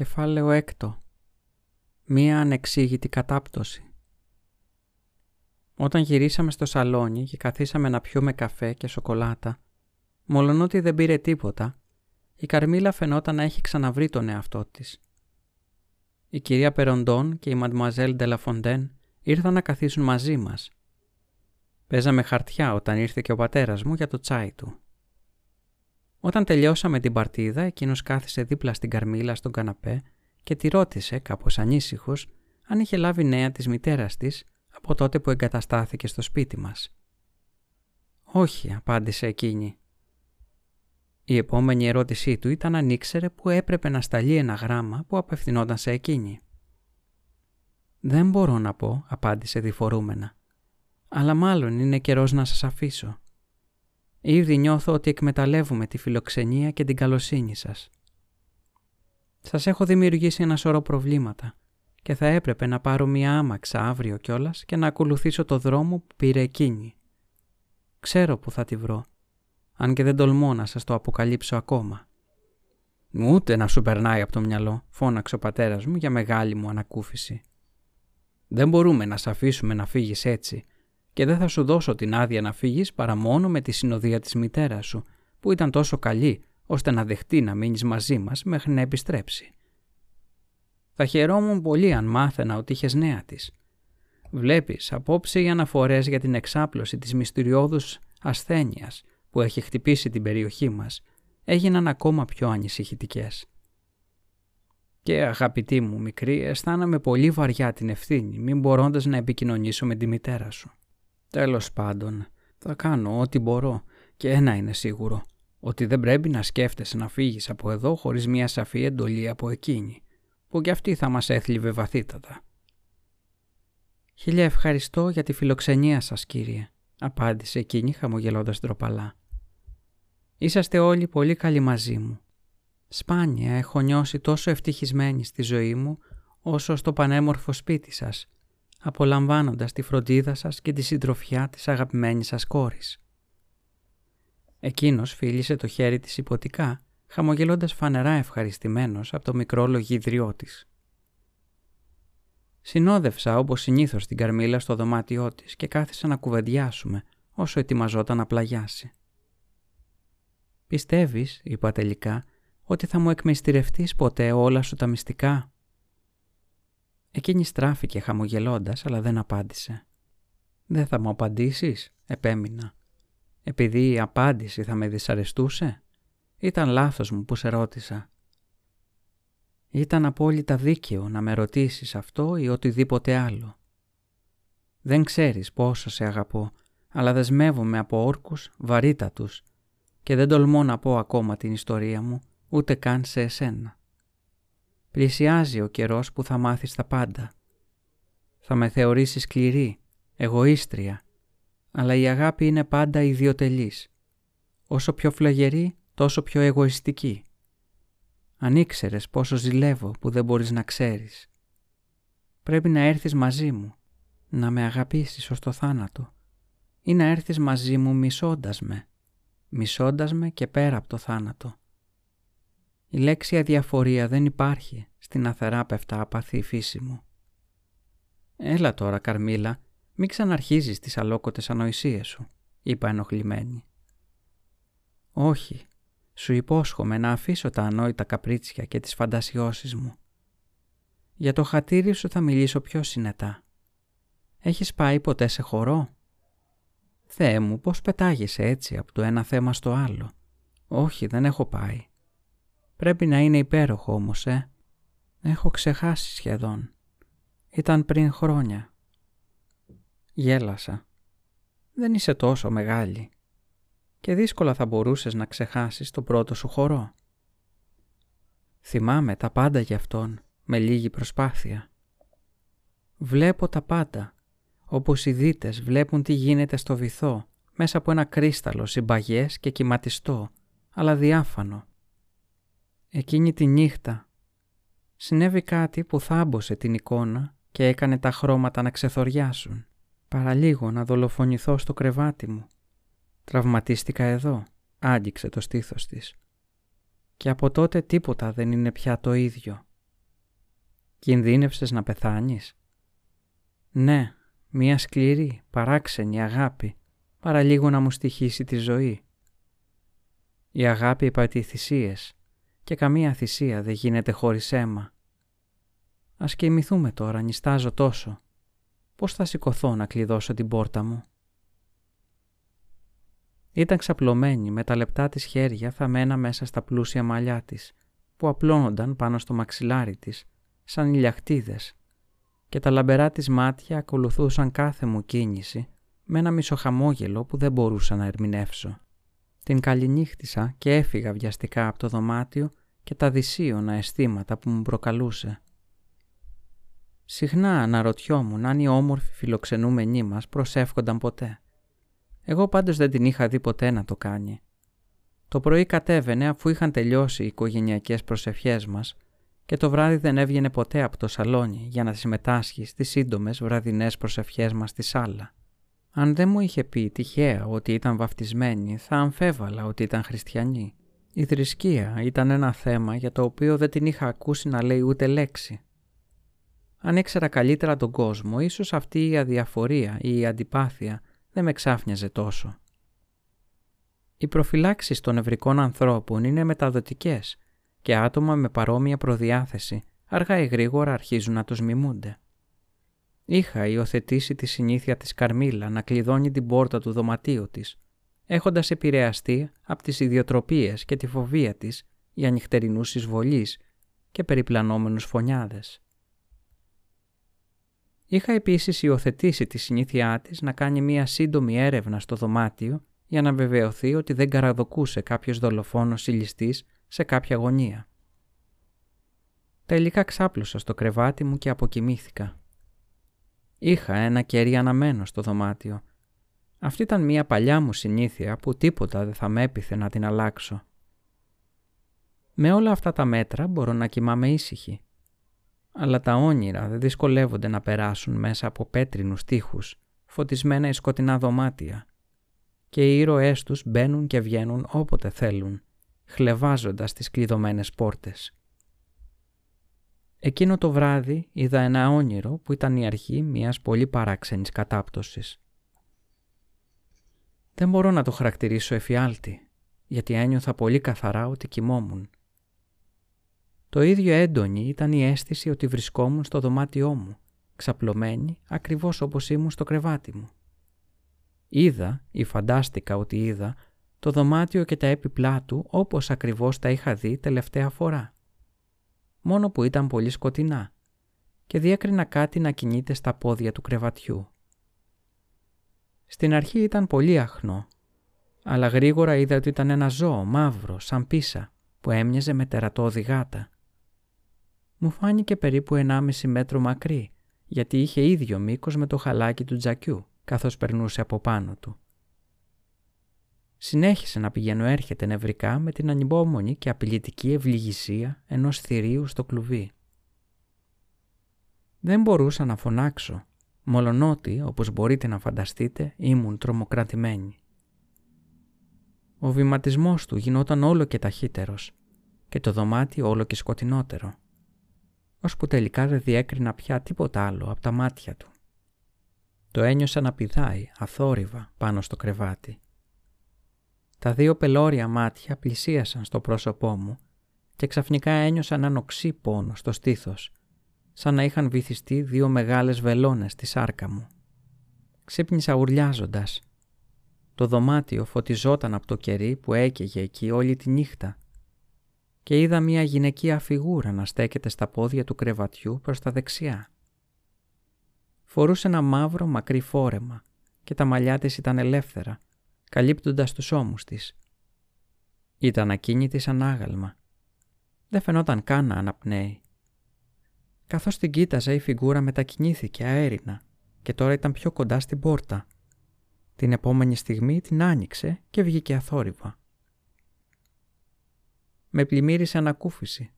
Κεφάλαιο έκτο. Μία ανεξήγητη κατάπτωση. Όταν γυρίσαμε στο σαλόνι και καθίσαμε να πιούμε καφέ και σοκολάτα, μολονότι δεν πήρε τίποτα, η Καρμίλα φαινόταν να έχει ξαναβρει τον εαυτό της. Η κυρία Περοντών και η Μαντμαζέλ Ντελαφοντέν ήρθαν να καθίσουν μαζί μας. Παίζαμε χαρτιά όταν ήρθε και ο πατέρας μου για το τσάι του. Όταν τελειώσαμε την παρτίδα, εκείνος κάθισε δίπλα στην Καρμίλα στον καναπέ και τη ρώτησε, κάπως ανήσυχος, αν είχε λάβει νέα της μητέρας της από τότε που εγκαταστάθηκε στο σπίτι μας. «Όχι», απάντησε εκείνη. Η επόμενη ερώτησή του ήταν αν ήξερε που έπρεπε να σταλεί ένα γράμμα που απευθυνόταν σε εκείνη. «Δεν μπορώ να πω», απάντησε διφορούμενα. «Αλλά μάλλον είναι καιρός να σας αφήσω. Ήδη νιώθω ότι εκμεταλλεύουμε τη φιλοξενία και την καλοσύνη σας. Σας έχω δημιουργήσει ένα σωρό προβλήματα και θα έπρεπε να πάρω μία άμαξα αύριο κιόλας και να ακολουθήσω το δρόμο που πήρε εκείνη. Ξέρω που θα τη βρω, αν και δεν τολμώ να σας το αποκαλύψω ακόμα. Ούτε να σου περνάει από το μυαλό, φώναξε ο πατέρας μου για μεγάλη μου ανακούφιση. Δεν μπορούμε να σε αφήσουμε να φύγεις έτσι και δεν θα σου δώσω την άδεια να φύγεις παρά μόνο με τη συνοδεία της μητέρας σου, που ήταν τόσο καλή ώστε να δεχτεί να μείνεις μαζί μας μέχρι να επιστρέψει. Θα χαιρόμουν πολύ αν μάθαινα ότι είχες νέα της. Βλέπεις, απόψε οι αναφορές για την εξάπλωση της μυστηριώδους ασθένειας που έχει χτυπήσει την περιοχή μας έγιναν ακόμα πιο ανησυχητικές. Και αγαπητή μου μικρή, αισθάνομαι πολύ βαριά την ευθύνη, μην μπορώντας να επικοινωνήσω με τη μητέρα σου. Τέλος πάντων, θα κάνω ό,τι μπορώ και ένα είναι σίγουρο, ότι δεν πρέπει να σκέφτεσαι να φύγεις από εδώ χωρίς μια σαφή εντολή από εκείνη, που κι αυτή θα μας έθλιβε βαθύτατα. «Χίλια ευχαριστώ για τη φιλοξενία σας, κύριε», απάντησε εκείνη χαμογελώντας ντροπαλά. «Είσαστε όλοι πολύ καλοί μαζί μου. Σπάνια έχω νιώσει τόσο ευτυχισμένη στη ζωή μου όσο στο πανέμορφο σπίτι σας απολαμβάνοντας τη φροντίδα σας και τη συντροφιά της αγαπημένης σας κόρης. Εκείνος φίλησε το χέρι της υποτικά, χαμογελώντας φανερά ευχαριστημένος από το μικρό λογίδριό της. Συνόδευσα όπως συνήθως την Καρμίλα στο δωμάτιό της και κάθισα να κουβεντιάσουμε όσο ετοιμαζόταν να πλαγιάσει. «Πιστεύεις», είπα τελικά, «ότι θα μου εκμυστηρευτείς ποτέ όλα σου τα μυστικά» Εκείνη στράφηκε χαμογελώντας, αλλά δεν απάντησε. «Δεν θα μου απαντήσεις» επέμεινα. «Επειδή η απάντηση θα με δυσαρεστούσε» ήταν λάθος μου που σε ρώτησα. Ήταν απόλυτα δίκαιο να με ρωτήσεις αυτό ή οτιδήποτε άλλο. Δεν ξέρεις πόσο σε αγαπώ, αλλά δεσμεύομαι από όρκους βαρύτατους και δεν τολμώ να πω ακόμα την ιστορία μου, ούτε καν σε εσένα. Πλησιάζει ο καιρός που θα μάθεις τα πάντα. Θα με θεωρήσεις σκληρή, εγωίστρια, αλλά η αγάπη είναι πάντα ιδιωτελής. Όσο πιο φλογερή, τόσο πιο εγωιστική. Αν ήξερες πόσο ζηλεύω που δεν μπορείς να ξέρεις. Πρέπει να έρθεις μαζί μου, να με αγαπήσεις ως το θάνατο ή να έρθεις μαζί μου μισώντας με, μισώντας με και πέρα από το θάνατο. Η λέξη αδιαφορία δεν υπάρχει στην αθεράπευτα απαθή φύση μου. «Έλα τώρα, Καρμίλα, μην ξαναρχίζεις τις αλόκοτες ανοησίες σου», είπα ενοχλημένη. «Όχι, σου υπόσχομαι να αφήσω τα ανόητα καπρίτσια και τις φαντασιώσεις μου. Για το χατήρι σου θα μιλήσω πιο συνετά. Έχεις πάει ποτέ σε χορό» «Θεέ μου, πώς πετάγεσαι έτσι από το ένα θέμα στο άλλο; Όχι, δεν έχω πάει. Πρέπει να είναι υπέροχο όμως, ε. Έχω ξεχάσει σχεδόν. Ήταν πριν χρόνια. Γέλασα. Δεν είσαι τόσο μεγάλη. Και δύσκολα θα μπορούσες να ξεχάσεις το πρώτο σου χορό. Θυμάμαι τα πάντα για αυτόν, με λίγη προσπάθεια. Βλέπω τα πάντα, όπως οι δίτες βλέπουν τι γίνεται στο βυθό, μέσα από ένα κρίσταλο συμπαγές και κυματιστό, αλλά διάφανο. Εκείνη τη νύχτα συνέβη κάτι που θάμπωσε την εικόνα και έκανε τα χρώματα να ξεθοριάσουν. Παραλίγο να δολοφονηθώ στο κρεβάτι μου. Τραυματίστηκα εδώ, άγγιξε το στήθος της. Και από τότε τίποτα δεν είναι πια το ίδιο. Κινδύνευσες να πεθάνεις; Ναι, μία σκληρή, παράξενη αγάπη, παραλίγο να μου στοιχήσει τη ζωή. Η αγάπη υπατεί θυσίες και καμία θυσία δεν γίνεται χωρίς αίμα. Ας κοιμηθούμε τώρα, νιστάζω τόσο. Πώς θα σηκωθώ να κλειδώσω την πόρτα μου; Ήταν ξαπλωμένη με τα λεπτά της χέρια θα μένα μέσα στα πλούσια μαλλιά της, που απλώνονταν πάνω στο μαξιλάρι της, σαν ηλιακτίδες, και τα λαμπερά της μάτια ακολουθούσαν κάθε μου κίνηση, με ένα μισοχαμόγελο που δεν μπορούσα να ερμηνεύσω. Την καληνύχτησα και έφυγα βιαστικά από το δωμάτιο και τα δυσίωνα αισθήματα που μου προκαλούσε. Συχνά αναρωτιόμουν αν οι όμορφοι φιλοξενούμενοι μας προσεύχονταν ποτέ. Εγώ πάντως δεν την είχα δει ποτέ να το κάνει. Το πρωί κατέβαινε αφού είχαν τελειώσει οι οικογενειακές προσευχές μας και το βράδυ δεν έβγαινε ποτέ από το σαλόνι για να συμμετάσχει στις σύντομες βραδινές προσευχές μας στη σάλα. Αν δεν μου είχε πει τυχαία ότι ήταν βαφτισμένη, θα αμφέβαλα ότι ήταν χριστιανή. Η θρησκεία ήταν ένα θέμα για το οποίο δεν την είχα ακούσει να λέει ούτε λέξη. Αν ήξερα καλύτερα τον κόσμο, ίσως αυτή η αδιαφορία ή η αντιπάθεια δεν με ξάφνιαζε τόσο. Οι προφυλάξεις των ευρικών ανθρώπων είναι μεταδοτικές και άτομα με παρόμοια προδιάθεση αργά ή γρήγορα αρχίζουν να τους μιμούνται. Είχα υιοθετήσει τη συνήθεια της Καρμίλα να κλειδώνει την πόρτα του δωματίου της, έχοντας επηρεαστεί από τις ιδιοτροπίες και τη φοβία της για νυχτερινούς εισβολείς και περιπλανόμενους φωνιάδες. Είχα επίσης υιοθετήσει τη συνήθειά της να κάνει μία σύντομη έρευνα στο δωμάτιο για να βεβαιωθεί ότι δεν καραδοκούσε κάποιος δολοφόνος ή ληστής σε κάποια γωνία. Τελικά ξάπλωσα στο κρεβάτι μου και αποκοιμήθηκα. Είχα ένα κερί αναμένο στο δωμάτιο. Αυτή ήταν μία παλιά μου συνήθεια που τίποτα δεν θα με έπιθε να την αλλάξω. Με όλα αυτά τα μέτρα μπορώ να κοιμάμαι ήσυχη αλλά τα όνειρα δεν δυσκολεύονται να περάσουν μέσα από πέτρινους τείχους, φωτισμένα ή σκοτεινά δωμάτια και οι ήρωές τους μπαίνουν και βγαίνουν όποτε θέλουν, χλεβάζοντας τις κλειδωμένες πόρτες. Εκείνο το βράδυ είδα ένα όνειρο που ήταν η αρχή μιας πολύ παράξενης κατάπτωσης. Δεν μπορώ να το χαρακτηρίσω εφιάλτη, γιατί ένιωθα πολύ καθαρά ότι κοιμόμουν το ίδιο έντονη ήταν η αίσθηση ότι βρισκόμουν στο δωμάτιό μου, ξαπλωμένη ακριβώς όπως ήμουν στο κρεβάτι μου. Είδα ή φαντάστηκα ότι είδα το δωμάτιο και τα έπιπλά του όπως ακριβώς τα είχα δει τελευταία φορά. Μόνο που ήταν πολύ σκοτεινά και διέκρινα κάτι να κινείται στα πόδια του κρεβατιού. Στην αρχή ήταν πολύ αχνό, αλλά γρήγορα είδα ότι ήταν ένα ζώο μαύρο σαν πίσα που έμοιαζε με τερατώδη γάτα μου φάνηκε περίπου 1,5 μέτρο μακρύ, γιατί είχε ίδιο μήκος με το χαλάκι του τζακιού, καθώς περνούσε από πάνω του. Συνέχισε να πηγαίνω έρχεται νευρικά με την ανυπόμονη και απειλητική ευληγησία ενός θηρίου στο κλουβί. Δεν μπορούσα να φωνάξω, μολονότι, όπως μπορείτε να φανταστείτε, ήμουν τρομοκρατημένη. Ο βηματισμός του γινόταν όλο και ταχύτερος και το δωμάτιο όλο και σκοτεινότερο ώσπου τελικά δεν διέκρινα πια τίποτα άλλο από τα μάτια του. Το ένιωσα να πηδάει αθόρυβα πάνω στο κρεβάτι. Τα δύο πελώρια μάτια πλησίασαν στο πρόσωπό μου και ξαφνικά ένιωσα έναν οξύ πόνο στο στήθος, σαν να είχαν βυθιστεί δύο μεγάλες βελόνες στη σάρκα μου. Ξύπνησα ουρλιάζοντας. Το δωμάτιο φωτιζόταν από το κερί που έκαιγε εκεί όλη τη νύχτα και είδα μια γυναικεία φιγούρα να στέκεται στα πόδια του κρεβατιού προς τα δεξιά. Φορούσε ένα μαύρο μακρύ φόρεμα και τα μαλλιά της ήταν ελεύθερα, καλύπτοντας τους ώμους της. Ήταν ακίνητη σαν άγαλμα. Δεν φαινόταν καν να αναπνέει. Καθώς την κοίταζα η φιγούρα μετακινήθηκε αέρινα και τώρα ήταν πιο κοντά στην πόρτα. Την επόμενη στιγμή την άνοιξε και βγήκε αθόρυβα με πλημμύρισε ανακούφιση.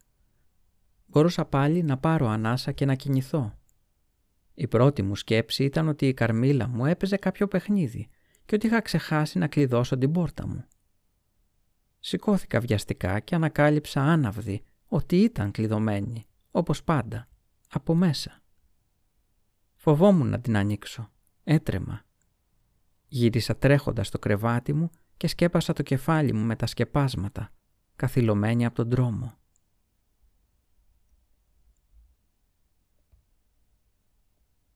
Μπορούσα πάλι να πάρω ανάσα και να κινηθώ. Η πρώτη μου σκέψη ήταν ότι η Καρμίλα μου έπαιζε κάποιο παιχνίδι και ότι είχα ξεχάσει να κλειδώσω την πόρτα μου. Σηκώθηκα βιαστικά και ανακάλυψα άναυδη ότι ήταν κλειδωμένη, όπως πάντα, από μέσα. Φοβόμουν να την ανοίξω. Έτρεμα. Γύρισα τρέχοντας στο κρεβάτι μου και σκέπασα το κεφάλι μου με τα σκεπάσματα, καθυλωμένη από τον τρόμο.